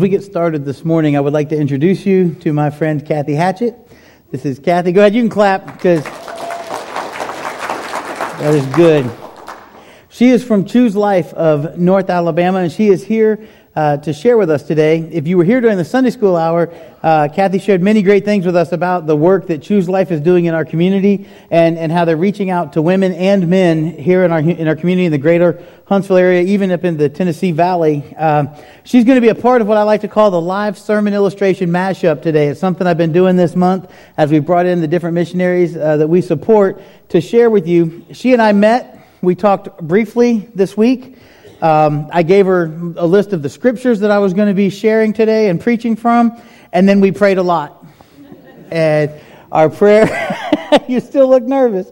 we get started this morning, I would like to introduce you to my friend Kathy Hatchett. This is Kathy. Go ahead, you can clap because that is good. She is from Choose Life of North Alabama, and she is here uh, to share with us today. If you were here during the Sunday school hour, uh, Kathy shared many great things with us about the work that Choose Life is doing in our community and, and how they're reaching out to women and men here in our, in our community in the greater Huntsville area, even up in the Tennessee Valley. Uh, she's going to be a part of what I like to call the live sermon illustration mashup today. It's something I've been doing this month as we've brought in the different missionaries uh, that we support to share with you. She and I met. We talked briefly this week. Um, I gave her a list of the scriptures that I was going to be sharing today and preaching from, and then we prayed a lot. and our prayer, you still look nervous.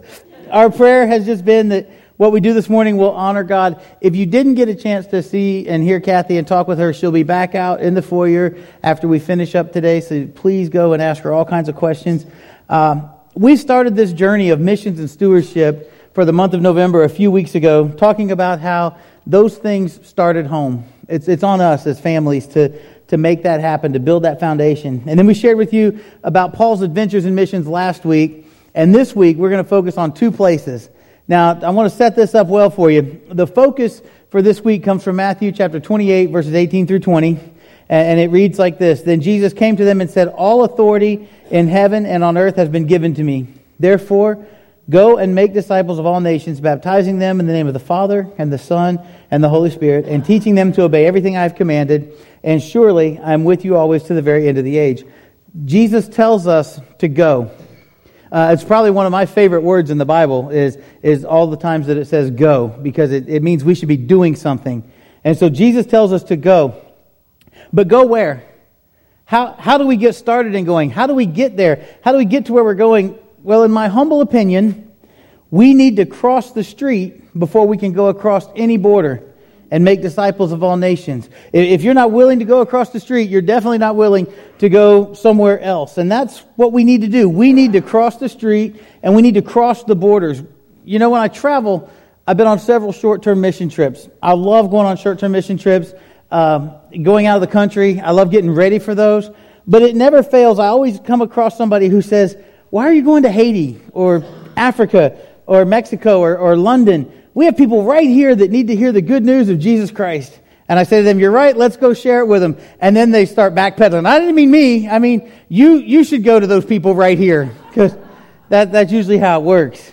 Our prayer has just been that what we do this morning will honor God. If you didn't get a chance to see and hear Kathy and talk with her, she'll be back out in the foyer after we finish up today. So please go and ask her all kinds of questions. Um, we started this journey of missions and stewardship for the month of November a few weeks ago, talking about how those things start at home. It's, it's on us as families to, to make that happen, to build that foundation. And then we shared with you about Paul's adventures and missions last week. And this week, we're going to focus on two places. Now, I want to set this up well for you. The focus for this week comes from Matthew chapter 28, verses 18 through 20. And it reads like this Then Jesus came to them and said, All authority in heaven and on earth has been given to me. Therefore, Go and make disciples of all nations, baptizing them in the name of the Father and the Son and the Holy Spirit, and teaching them to obey everything I have commanded. And surely I am with you always to the very end of the age. Jesus tells us to go. Uh, it's probably one of my favorite words in the Bible is, is all the times that it says go, because it, it means we should be doing something. And so Jesus tells us to go. But go where? How, how do we get started in going? How do we get there? How do we get to where we're going? Well, in my humble opinion, we need to cross the street before we can go across any border and make disciples of all nations. If you're not willing to go across the street, you're definitely not willing to go somewhere else. And that's what we need to do. We need to cross the street and we need to cross the borders. You know, when I travel, I've been on several short term mission trips. I love going on short term mission trips, uh, going out of the country. I love getting ready for those. But it never fails. I always come across somebody who says, why are you going to Haiti or Africa or Mexico or, or London? We have people right here that need to hear the good news of Jesus Christ. And I say to them, you're right, let's go share it with them. And then they start backpedaling. I didn't mean me. I mean, you, you should go to those people right here. Because that, that's usually how it works.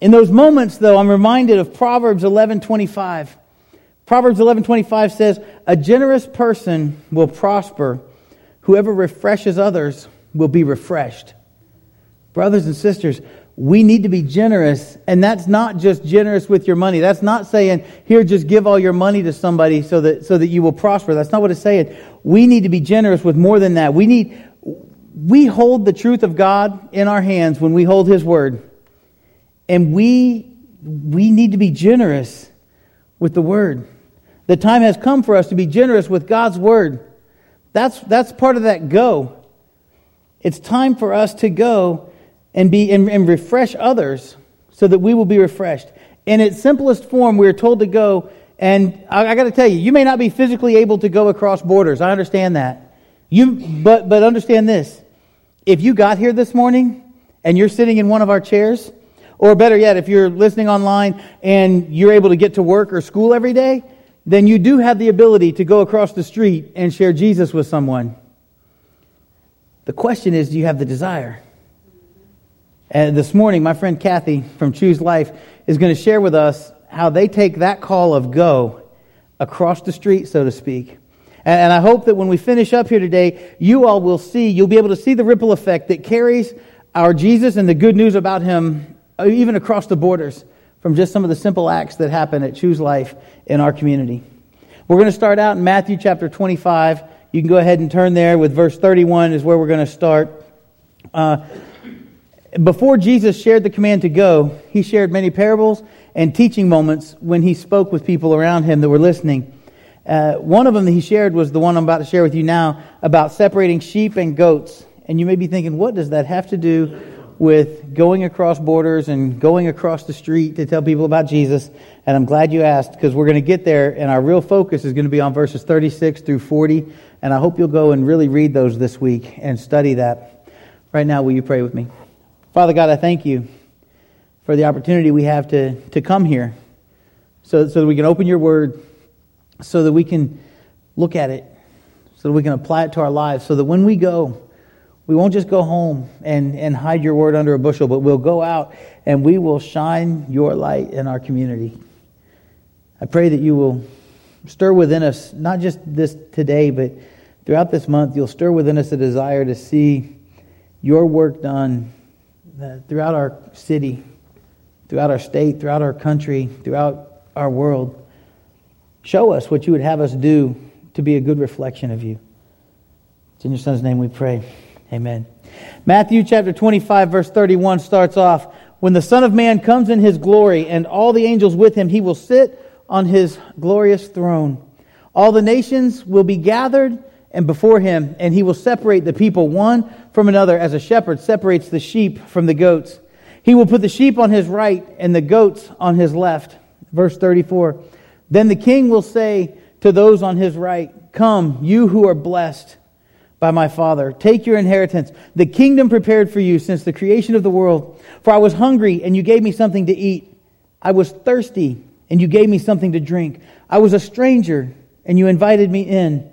In those moments, though, I'm reminded of Proverbs 11.25. Proverbs 11.25 says, A generous person will prosper. Whoever refreshes others will be refreshed. Brothers and sisters, we need to be generous, and that's not just generous with your money. That's not saying, here, just give all your money to somebody so that, so that you will prosper. That's not what it's saying. We need to be generous with more than that. We need, we hold the truth of God in our hands when we hold His Word. And we, we need to be generous with the Word. The time has come for us to be generous with God's Word. That's, that's part of that go. It's time for us to go and, be, and, and refresh others so that we will be refreshed. In its simplest form, we are told to go, and I, I got to tell you, you may not be physically able to go across borders. I understand that. You, but, but understand this. If you got here this morning and you're sitting in one of our chairs, or better yet, if you're listening online and you're able to get to work or school every day, then you do have the ability to go across the street and share Jesus with someone. The question is, do you have the desire? And this morning, my friend Kathy from Choose Life is going to share with us how they take that call of go across the street, so to speak. And, I hope that when we finish up here today, you all will see, you'll be able to see the ripple effect that carries our Jesus and the good news about him uh, even across the borders from just some of the simple acts that happen at Choose Life in our community. We're going to start out in Matthew chapter 25. You can go ahead and turn there with verse 31 is where we're going to start. Uh, before Jesus shared the command to go, he shared many parables and teaching moments when he spoke with people around him that were listening. Uh, one of them that he shared was the one I'm about to share with you now about separating sheep and goats. And you may be thinking, what does that have to do with going across borders and going across the street to tell people about Jesus. And I'm glad you asked because we're going to get there, and our real focus is going to be on verses 36 through 40. And I hope you'll go and really read those this week and study that. Right now, will you pray with me? Father God, I thank you for the opportunity we have to, to come here so, so that we can open your word, so that we can look at it, so that we can apply it to our lives, so that when we go, we won't just go home and, and hide your word under a bushel, but we'll go out and we will shine your light in our community. I pray that you will stir within us, not just this today, but throughout this month, you'll stir within us a desire to see your work done throughout our city, throughout our state, throughout our country, throughout our world. Show us what you would have us do to be a good reflection of you. It's in your son's name we pray. Amen. Matthew chapter 25, verse 31 starts off When the Son of Man comes in his glory and all the angels with him, he will sit on his glorious throne. All the nations will be gathered and before him, and he will separate the people one from another as a shepherd separates the sheep from the goats. He will put the sheep on his right and the goats on his left. Verse 34. Then the king will say to those on his right, Come, you who are blessed by my Father. Take your inheritance, the kingdom prepared for you since the creation of the world. For I was hungry, and you gave me something to eat. I was thirsty, and you gave me something to drink. I was a stranger, and you invited me in.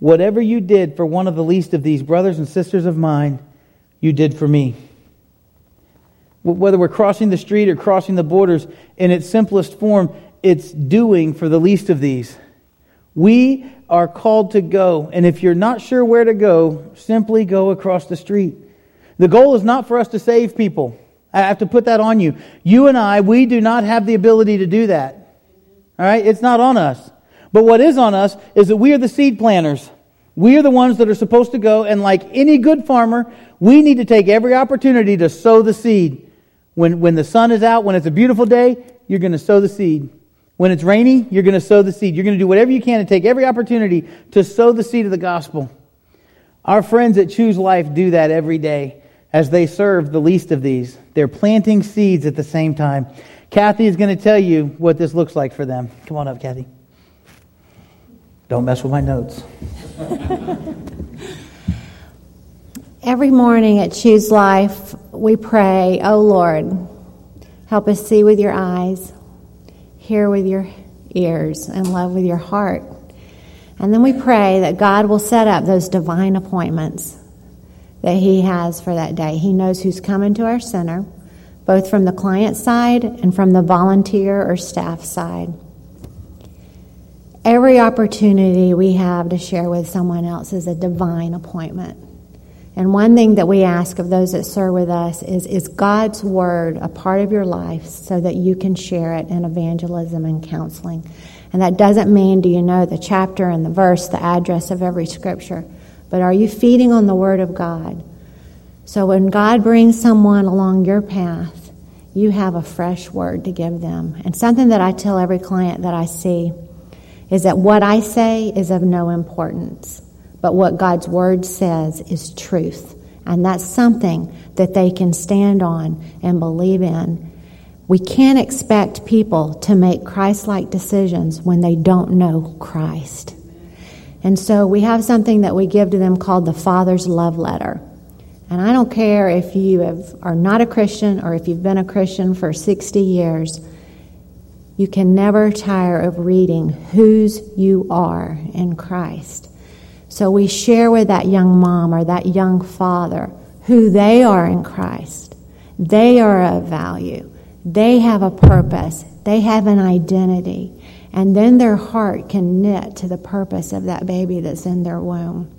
whatever you did for one of the least of these brothers and sisters of mine, you did for me. Whether we're crossing the street or crossing the borders, in its simplest form, it's doing for the least of these. We are called to go. And if you're not sure where to go, simply go across the street. The goal is not for us to save people. I have to put that on you. You and I, we do not have the ability to do that. All right? It's not on us. But what is on us is that we are the seed planters. We are the ones that are supposed to go, and like any good farmer, we need to take every opportunity to sow the seed. When, when the sun is out, when it's a beautiful day, you're going to sow the seed. When it's rainy, you're going to sow the seed. You're going to do whatever you can to take every opportunity to sow the seed of the gospel. Our friends at Choose Life do that every day as they serve the least of these. They're planting seeds at the same time. Kathy is going to tell you what this looks like for them. Come on up, Kathy. Don't mess with my notes. Every morning at Choose Life, we pray, Oh Lord, help us see with your eyes, hear with your ears, and love with your heart. And then we pray that God will set up those divine appointments that He has for that day. He knows who's coming to our center, both from the client side and from the volunteer or staff side. Every opportunity we have to share with someone else is a divine appointment. And one thing that we ask of those that serve with us is is God's word a part of your life so that you can share it in evangelism and counseling? And that doesn't mean do you know the chapter and the verse, the address of every scripture, but are you feeding on the word of God? So when God brings someone along your path, you have a fresh word to give them. And something that I tell every client that I see is that what I say is of no importance. But what God's Word says is truth. And that's something that they can stand on and believe in. We can't expect people to make Christ like decisions when they don't know Christ. And so we have something that we give to them called the Father's Love Letter. And I don't care if you have, are not a Christian or if you've been a Christian for 60 years, you can never tire of reading whose you are in Christ. So we share with that young mom or that young father who they are in Christ. They are of value. They have a purpose. They have an identity. And then their heart can knit to the purpose of that baby that's in their womb.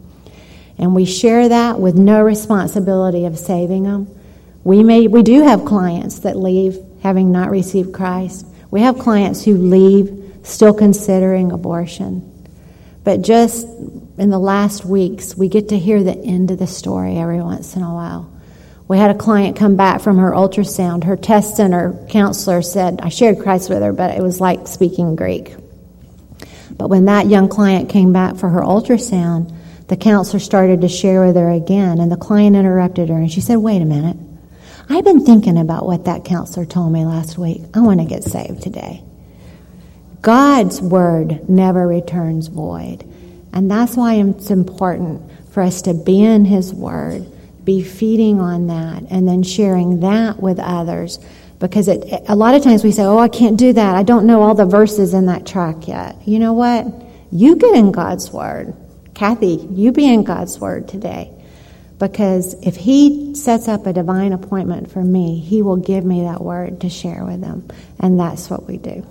And we share that with no responsibility of saving them. We may we do have clients that leave having not received Christ. We have clients who leave still considering abortion. But just in the last weeks, we get to hear the end of the story every once in a while. We had a client come back from her ultrasound. Her test center counselor said, I shared Christ with her, but it was like speaking Greek. But when that young client came back for her ultrasound, the counselor started to share with her again, and the client interrupted her, and she said, Wait a minute. I've been thinking about what that counselor told me last week. I want to get saved today. God's word never returns void. And that's why it's important for us to be in His Word, be feeding on that, and then sharing that with others. Because it, a lot of times we say, Oh, I can't do that. I don't know all the verses in that track yet. You know what? You get in God's Word. Kathy, you be in God's Word today. Because if He sets up a divine appointment for me, He will give me that word to share with them. And that's what we do.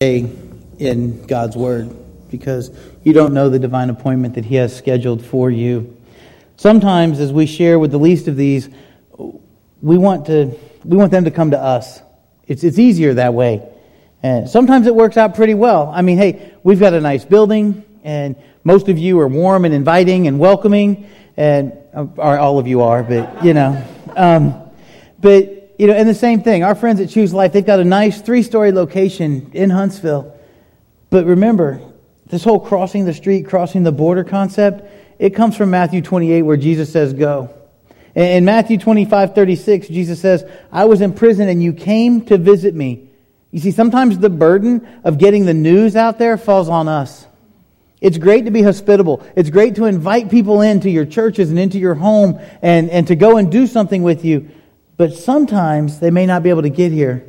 in God's Word because you don't know the divine appointment that He has scheduled for you. Sometimes, as we share with the least of these, we want, to, we want them to come to us. It's, it's easier that way. And sometimes it works out pretty well. I mean, hey, we've got a nice building, and most of you are warm and inviting and welcoming, and or all of you are, but you know. Um, but you know, and the same thing. Our friends at Choose Life, they've got a nice three story location in Huntsville. But remember, this whole crossing the street, crossing the border concept, it comes from Matthew 28 where Jesus says, go. In Matthew 25, 36, Jesus says, I was in prison and you came to visit me. You see, sometimes the burden of getting the news out there falls on us. It's great to be hospitable. It's great to invite people into your churches and into your home and, and to go and do something with you. But sometimes they may not be able to get here.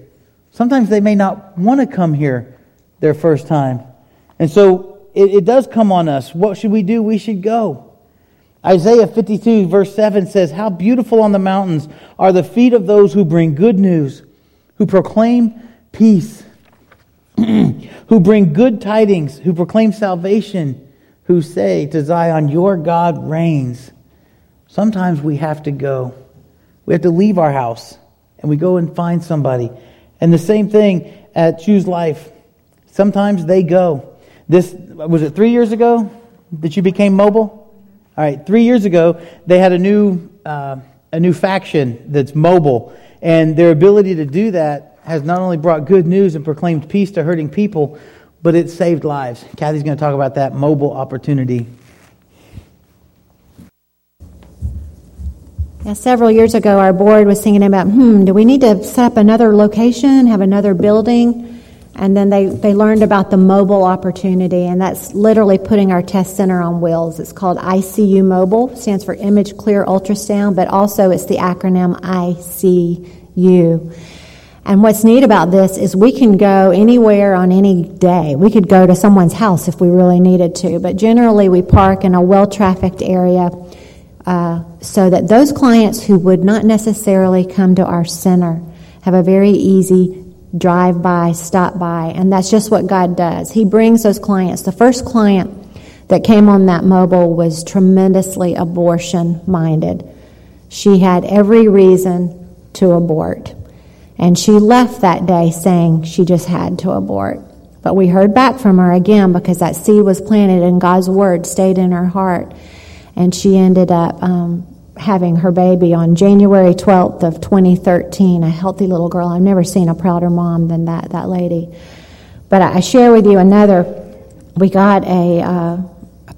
Sometimes they may not want to come here their first time. And so it, it does come on us. What should we do? We should go. Isaiah 52, verse 7 says, How beautiful on the mountains are the feet of those who bring good news, who proclaim peace, who bring good tidings, who proclaim salvation, who say to Zion, Your God reigns. Sometimes we have to go. We have to leave our house and we go and find somebody. And the same thing at Choose Life. Sometimes they go. This was it three years ago that you became mobile? All right, three years ago they had a new uh, a new faction that's mobile, and their ability to do that has not only brought good news and proclaimed peace to hurting people, but it saved lives. Kathy's going to talk about that mobile opportunity Yeah, several years ago, our board was thinking about, hmm, do we need to set up another location, have another building? And then they, they learned about the mobile opportunity, and that's literally putting our test center on wheels. It's called ICU Mobile, stands for Image Clear Ultrasound, but also it's the acronym ICU. And what's neat about this is we can go anywhere on any day. We could go to someone's house if we really needed to, but generally we park in a well trafficked area uh, so that those clients who would not necessarily come to our center have a very easy drive by, stop by, and that's just what God does. He brings those clients. The first client that came on that mobile was tremendously abortion minded. She had every reason to abort. And she left that day saying she just had to abort. But we heard back from her again because that seed was planted and God's word stayed in her heart and she ended up um, having her baby on January 12th of 2013, a healthy little girl. I've never seen a prouder mom than that, that lady. But I share with you another. We got a, uh,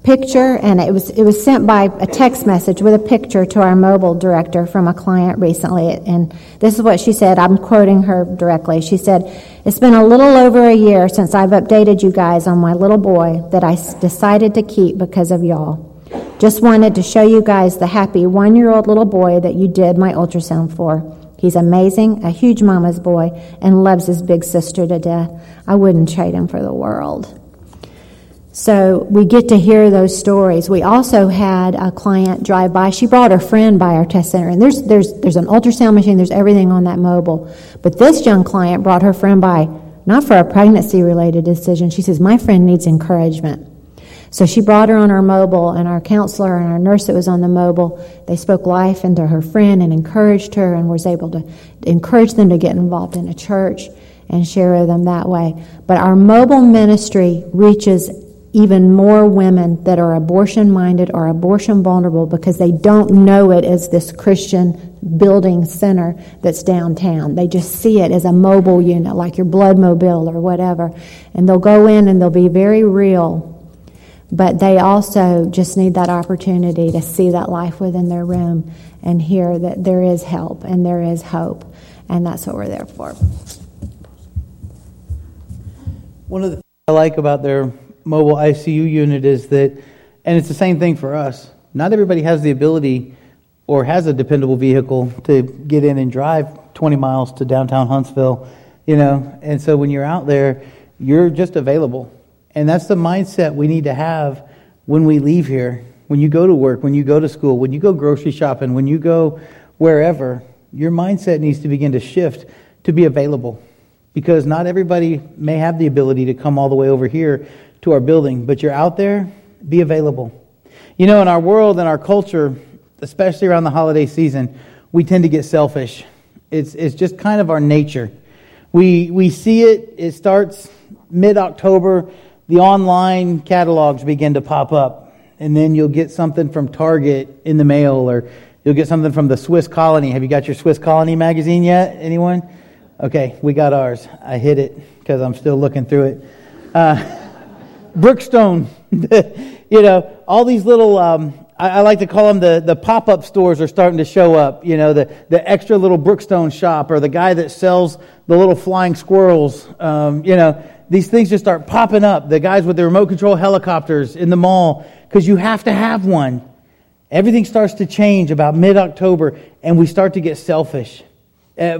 picture, and it was it was sent by a text message with a picture to our mobile director from a client recently. And this is what she said. I'm quoting her directly. She said, "It's been a little over a year since I've updated you guys on my little boy that I decided to keep because of y'all." Just wanted to show you guys the happy one year old little boy that you did my ultrasound for. He's amazing, a huge mama's boy, and loves his big sister to death. I wouldn't trade him for the world. So we get to hear those stories. We also had a client drive by. She brought her friend by our test center, and there's there's there's an ultrasound machine. There's everything on that mobile. But this young client brought her friend by not for a pregnancy related decision. She says my friend needs encouragement. So she brought her on our mobile, and our counselor and our nurse that was on the mobile, they spoke life into her friend and encouraged her and was able to encourage them to get involved in a church and share with them that way. But our mobile ministry reaches even more women that are abortion minded or abortion vulnerable because they don't know it as this Christian building center that's downtown. They just see it as a mobile unit, like your blood mobile or whatever. And they'll go in and they'll be very real. But they also just need that opportunity to see that life within their room and hear that there is help and there is hope. And that's what we're there for. One of the things I like about their mobile ICU unit is that, and it's the same thing for us, not everybody has the ability or has a dependable vehicle to get in and drive 20 miles to downtown Huntsville, you know, and so when you're out there, you're just available. And that's the mindset we need to have when we leave here, when you go to work, when you go to school, when you go grocery shopping, when you go wherever, your mindset needs to begin to shift to be available. Because not everybody may have the ability to come all the way over here to our building, but you're out there, be available. You know, in our world and our culture, especially around the holiday season, we tend to get selfish. It's, it's just kind of our nature. We, we see it, it starts mid October, the online catalogs begin to pop up. And then you'll get something from Target in the mail, or you'll get something from the Swiss Colony. Have you got your Swiss Colony magazine yet? Anyone? Okay, we got ours. I hid it because I'm still looking through it. Uh, Brookstone, you know, all these little, um, I, I, like to call them the, the pop up stores are starting to show up. You know, the, the extra little Brookstone shop or the guy that sells the little flying squirrels. Um, you know, these things just start popping up. The guys with the remote control helicopters in the mall, because you have to have one. Everything starts to change about mid October, and we start to get selfish. Uh,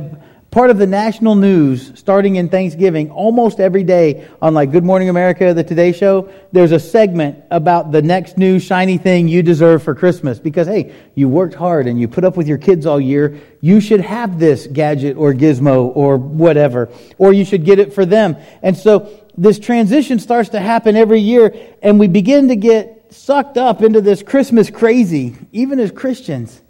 part of the national news starting in Thanksgiving almost every day on like Good Morning America, the Today Show. There's a segment about the next new shiny thing you deserve for Christmas because hey, you worked hard and you put up with your kids all year. You should have this gadget or gizmo or whatever, or you should get it for them. And so this transition starts to happen every year and we begin to get sucked up into this Christmas crazy, even as Christians.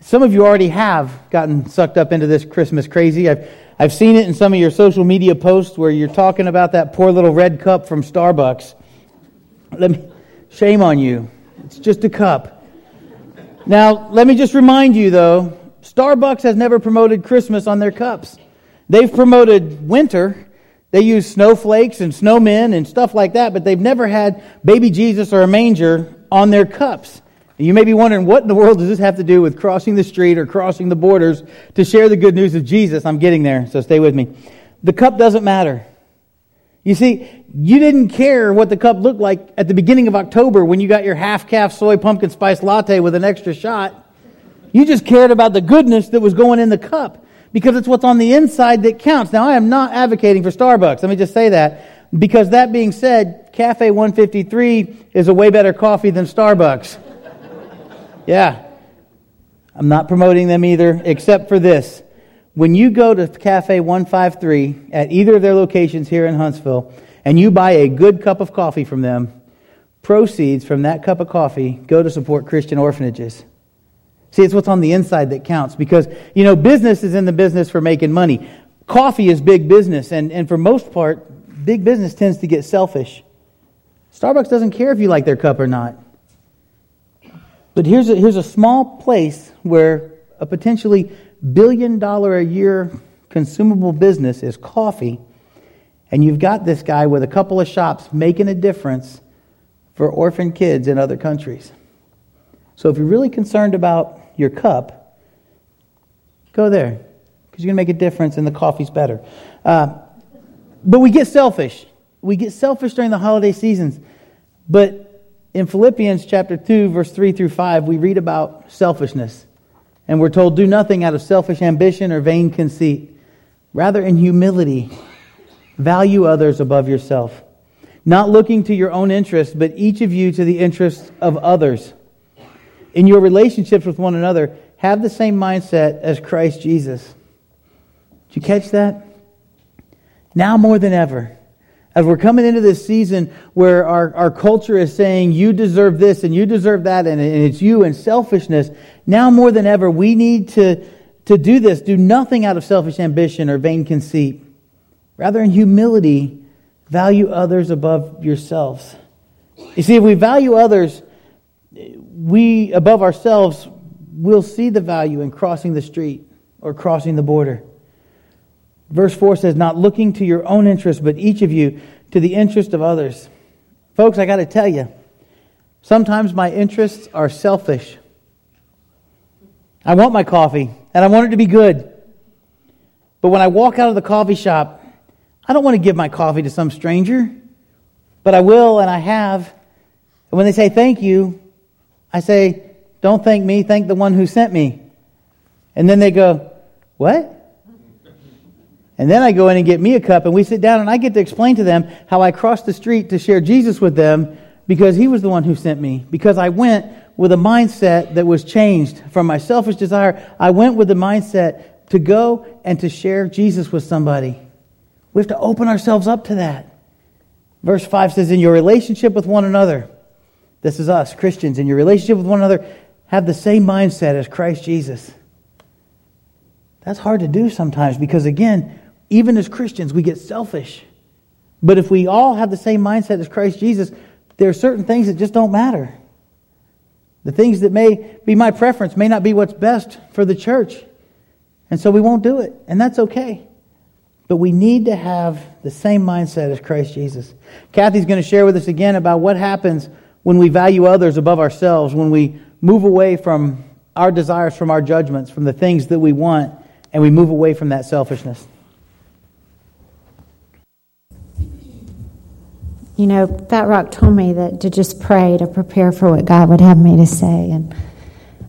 Some of you already have gotten sucked up into this Christmas crazy. I've, I've seen it in some of your social media posts where you're talking about that poor little red cup from Starbucks. Let me, shame on you. It's just a cup. Now, let me just remind you though, Starbucks has never promoted Christmas on their cups. They've promoted winter. They use snowflakes and snowmen and stuff like that, but they've never had baby Jesus or a manger on their cups. You may be wondering, what in the world does this have to do with crossing the street or crossing the borders to share the good news of Jesus? I'm getting there, so stay with me. The cup doesn't matter. You see, you didn't care what the cup looked like at the beginning of October when you got your half caf soy pumpkin spice latte with an extra shot. You just cared about the goodness that was going in the cup because it's what's on the inside that counts. Now, I am not advocating for Starbucks. Let me just say that. Because that being said, Cafe 153 is a way better coffee than Starbucks. Yeah. I'm not promoting them either, except for this. When you go to Cafe 153 at either of their locations here in Huntsville and you buy a good cup of coffee from them, proceeds from that cup of coffee go to support Christian orphanages. See, it's what's on the inside that counts because, you know, business is in the business for making money. Coffee is big business, and, and for most part, big business tends to get selfish. Starbucks doesn't care if you like their cup or not. But here's a, here's a small place where a potentially billion dollar a year consumable business is coffee, and you've got this guy with a couple of shops making a difference for orphan kids in other countries. So if you're really concerned about your cup, go there because you're going to make a difference and the coffee's better. Uh, but we get selfish. We get selfish during the holiday seasons. But in Philippians chapter 2, verse 3 through 5, we read about selfishness. And we're told, do nothing out of selfish ambition or vain conceit. Rather, in humility, value others above yourself. Not looking to your own interest, but each of you to the interest of others. In your relationships with one another, have the same mindset as Christ Jesus. Did you catch that? Now more than ever as we're coming into this season where our, our culture is saying, you deserve this and you deserve that, and, and it's you and selfishness, now more than ever, we need to, to do this. Do nothing out of selfish ambition or vain conceit. Rather, in humility, value others above yourselves. You see, if we value others, we above ourselves, we'll see the value in crossing the street or crossing the border. Verse 4 says, Not looking to your own interest, but each of you to the interest of others. Folks, I got to tell you, sometimes my interests are selfish. I want my coffee, and I want it to be good. But when I walk out of the coffee shop, I don't want to give my coffee to some stranger, but I will, and I have. And when they say thank you, I say, Don't thank me, thank the one who sent me. And then they go, What? And then I go in and get me a cup, and we sit down, and I get to explain to them how I crossed the street to share Jesus with them because he was the one who sent me. Because I went with a mindset that was changed from my selfish desire. I went with the mindset to go and to share Jesus with somebody. We have to open ourselves up to that. Verse 5 says, In your relationship with one another, this is us, Christians, in your relationship with one another, have the same mindset as Christ Jesus. That's hard to do sometimes because, again, even as Christians, we get selfish. But if we all have the same mindset as Christ Jesus, there are certain things that just don't matter. The things that may be my preference may not be what's best for the church. And so we won't do it. And that's okay. But we need to have the same mindset as Christ Jesus. Kathy's going to share with us again about what happens when we value others above ourselves, when we move away from our desires, from our judgments, from the things that we want, and we move away from that selfishness. You know, Fat Rock told me that to just pray to prepare for what God would have me to say. And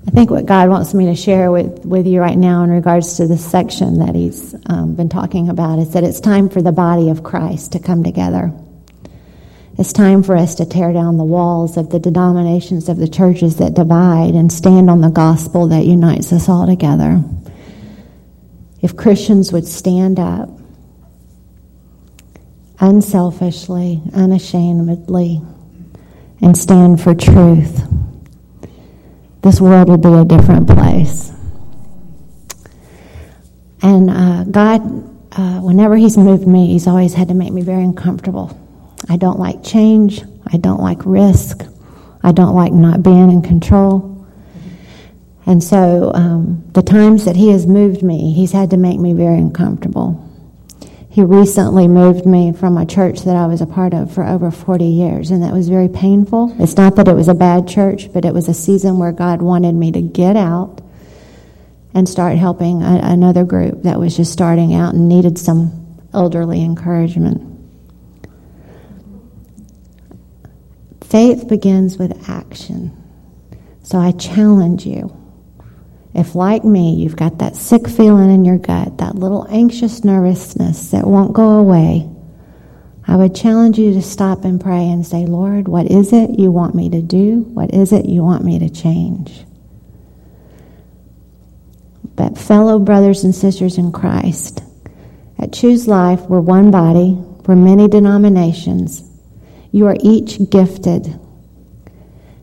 I think what God wants me to share with, with you right now in regards to this section that He's um, been talking about is that it's time for the body of Christ to come together. It's time for us to tear down the walls of the denominations of the churches that divide and stand on the gospel that unites us all together. If Christians would stand up unselfishly, unashamedly, and stand for truth, this world will be a different place. And uh, God, uh, whenever He's moved me, He's always had to make me very uncomfortable. I don't like change. I don't like risk. I don't like not being in control. And so, um, the times that He has moved me, He's had to make me very uncomfortable. He recently moved me from a church that I was a part of for over 40 years, and that was very painful. It's not that it was a bad church, but it was a season where God wanted me to get out and start helping a, another group that was just starting out and needed some elderly encouragement. Faith begins with action. So I challenge you if, like me, you've got that sick feeling in your gut, that little anxious nervousness that won't go away, I would challenge you to stop and pray and say, Lord, what is it you want me to do? What is it you want me to change? But, fellow brothers and sisters in Christ, at Choose Life, we're one body, we're many denominations. You are each gifted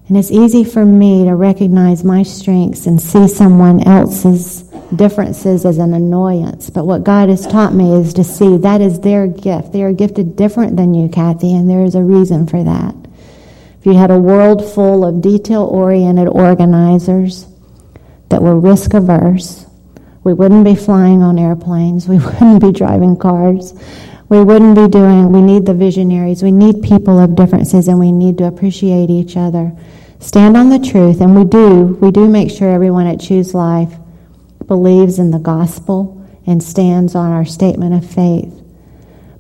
and it's easy for me to recognize my strengths and see someone else's differences as an annoyance. But what God has taught me is to see that is their gift. They are gifted different than you, Kathy, and there is a reason for that. If you had a world full of detail oriented organizers that were risk averse, we wouldn't be flying on airplanes, we wouldn't be driving cars, we wouldn't be doing, we need the visionaries, we need people of differences, and we need to appreciate each other stand on the truth, and we do, we do make sure everyone at Choose Life believes in the gospel and stands on our statement of faith.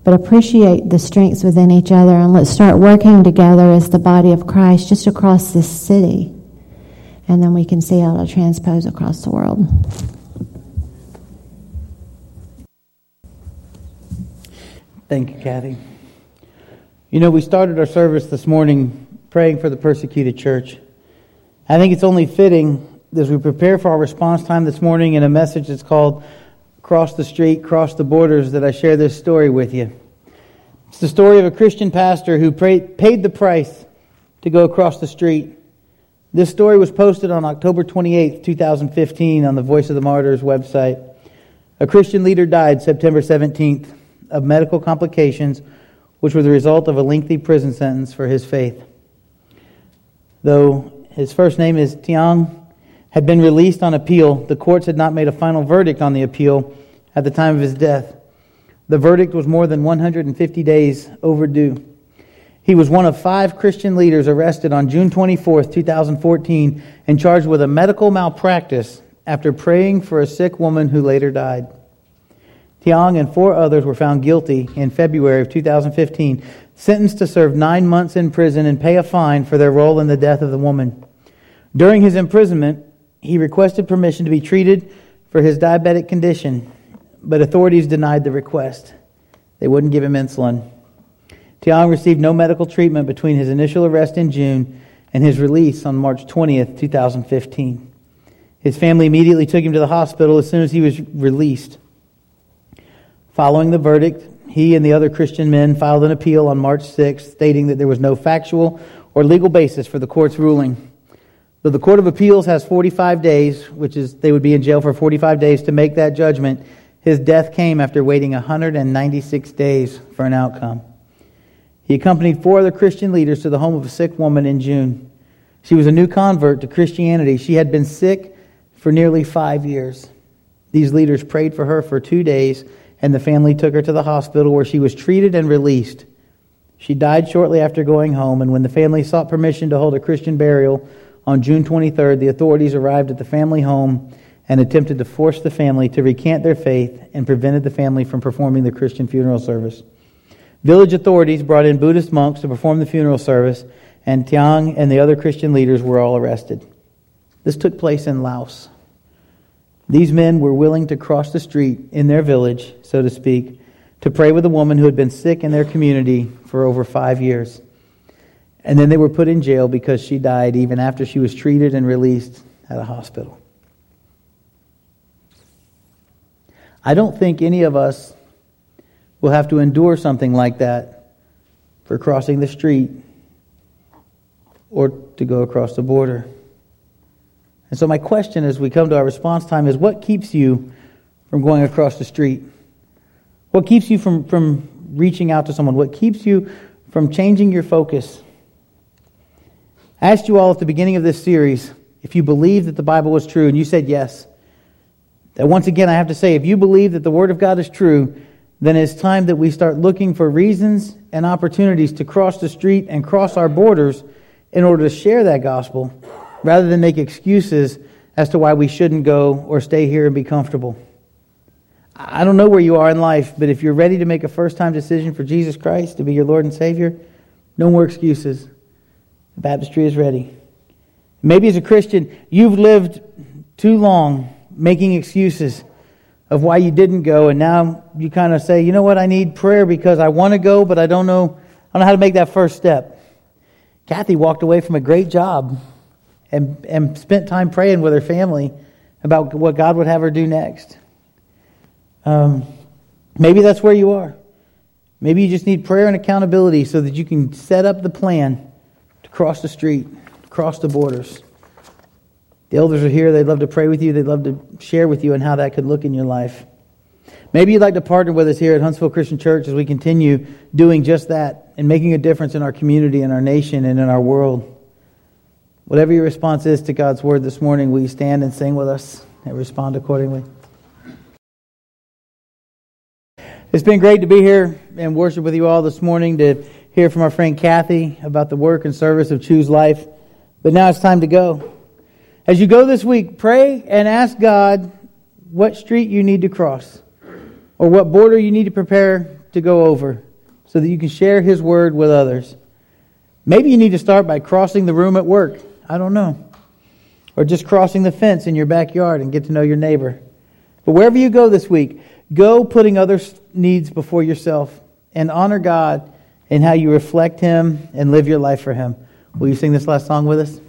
But appreciate the strengths within each other and let's start working together as the body of Christ just across this city. And then we can see how to transpose across the world. Thank you, Kathy. You know, we started our service this morning praying for the persecuted church. I think it's only fitting as we prepare for our response time this morning in a message that's called Cross the Street, Cross the Borders that I share this story with you. It's the story of a Christian pastor who paid the price to go across the street. This story was posted on October 28, 2015, on the Voice of the Martyrs website. A Christian leader died September 17th of medical complications, which were the result of a lengthy prison sentence for his faith. Though his first name is Tiang, had been released on appeal, the courts had not made a final verdict on the appeal at the time of his death. The verdict was more than 150 days overdue. He was one of five Christian leaders arrested on June 24, 2014, and charged with a medical malpractice after praying for a sick woman who later died. Tiang and four others were found guilty in February of 2015, sentenced to serve nine months in prison and pay a fine for their role in the death of the woman. During his imprisonment, he requested permission to be treated for his diabetic condition but authorities denied the request. They wouldn't give him insulin. Tiang received no medical treatment between his initial arrest in June and his release on March 20th, 2015. His family immediately took him to the hospital as soon as he was released. Following the verdict, he and the other Christian men filed an appeal on March 6th, stating that there was no factual or legal basis for the court's ruling. Though the Court of Appeals has 45 days, which is they would be in jail for 45 days to make that judgment, his death came after waiting 196 days for an outcome. He accompanied four other Christian leaders to the home of a sick woman in June. She was a new convert to Christianity. She had been sick for nearly five years. These leaders prayed for her for two days, and the family took her to the hospital where she was treated and released. She died shortly after going home, and when the family sought permission to hold a Christian burial on June 23rd, the authorities arrived at the family home and attempted to force the family to recant their faith and prevented the family from performing the Christian funeral service. Village authorities brought in Buddhist monks to perform the funeral service, and Tiang and the other Christian leaders were all arrested. This took place in Laos. These men were willing to cross the street in their village, so to speak, to pray with a woman who had been sick in their community for over five years. And then they were put in jail because she died even after she was treated and released at a hospital. I don't think any of us will have to endure something like that for crossing the street or to go across the border. And so, my question as we come to our response time is what keeps you from going across the street? What keeps you from, from reaching out to someone? What keeps you from changing your focus? I asked you all at the beginning of this series if you believed that the Bible was true, and you said yes. That once again, I have to say, if you believe that the Word of God is true, then it's time that we start looking for reasons and opportunities to cross the street and cross our borders in order to share that gospel rather than make excuses as to why we shouldn't go or stay here and be comfortable. I don't know where you are in life, but if you're ready to make a first time decision for Jesus Christ to be your Lord and Savior, no more excuses. The baptistry is ready. Maybe as a Christian, you've lived too long making excuses of why you didn't go, and now you kind of say, you know what, I need prayer because I want to go, but I don't know, I don't know how to make that first step. Kathy walked away from a great job and, and spent time praying with her family about what God would have her do next. Um, maybe that's where you are. Maybe you just need prayer and accountability so that you can set up the plan to cross the street, cross the borders. The elders are here. They'd love to pray with you. They'd love to share with you on how that could look in your life. Maybe you'd like to partner with us here at Huntsville Christian Church as we continue doing just that and making a difference in our community, in our nation, and in our world. Whatever your response is to God's word this morning, will you stand and sing with us and respond accordingly? It's been great to be here and worship with you all this morning to hear from our friend Kathy about the work and service of Choose Life. But now it's time to go. As you go this week, pray and ask God what street you need to cross or what border you need to prepare to go over so that you can share His word with others. Maybe you need to start by crossing the room at work. I don't know. Or just crossing the fence in your backyard and get to know your neighbor. But wherever you go this week, go putting others' needs before yourself and honor God in how you reflect Him and live your life for Him. Will you sing this last song with us?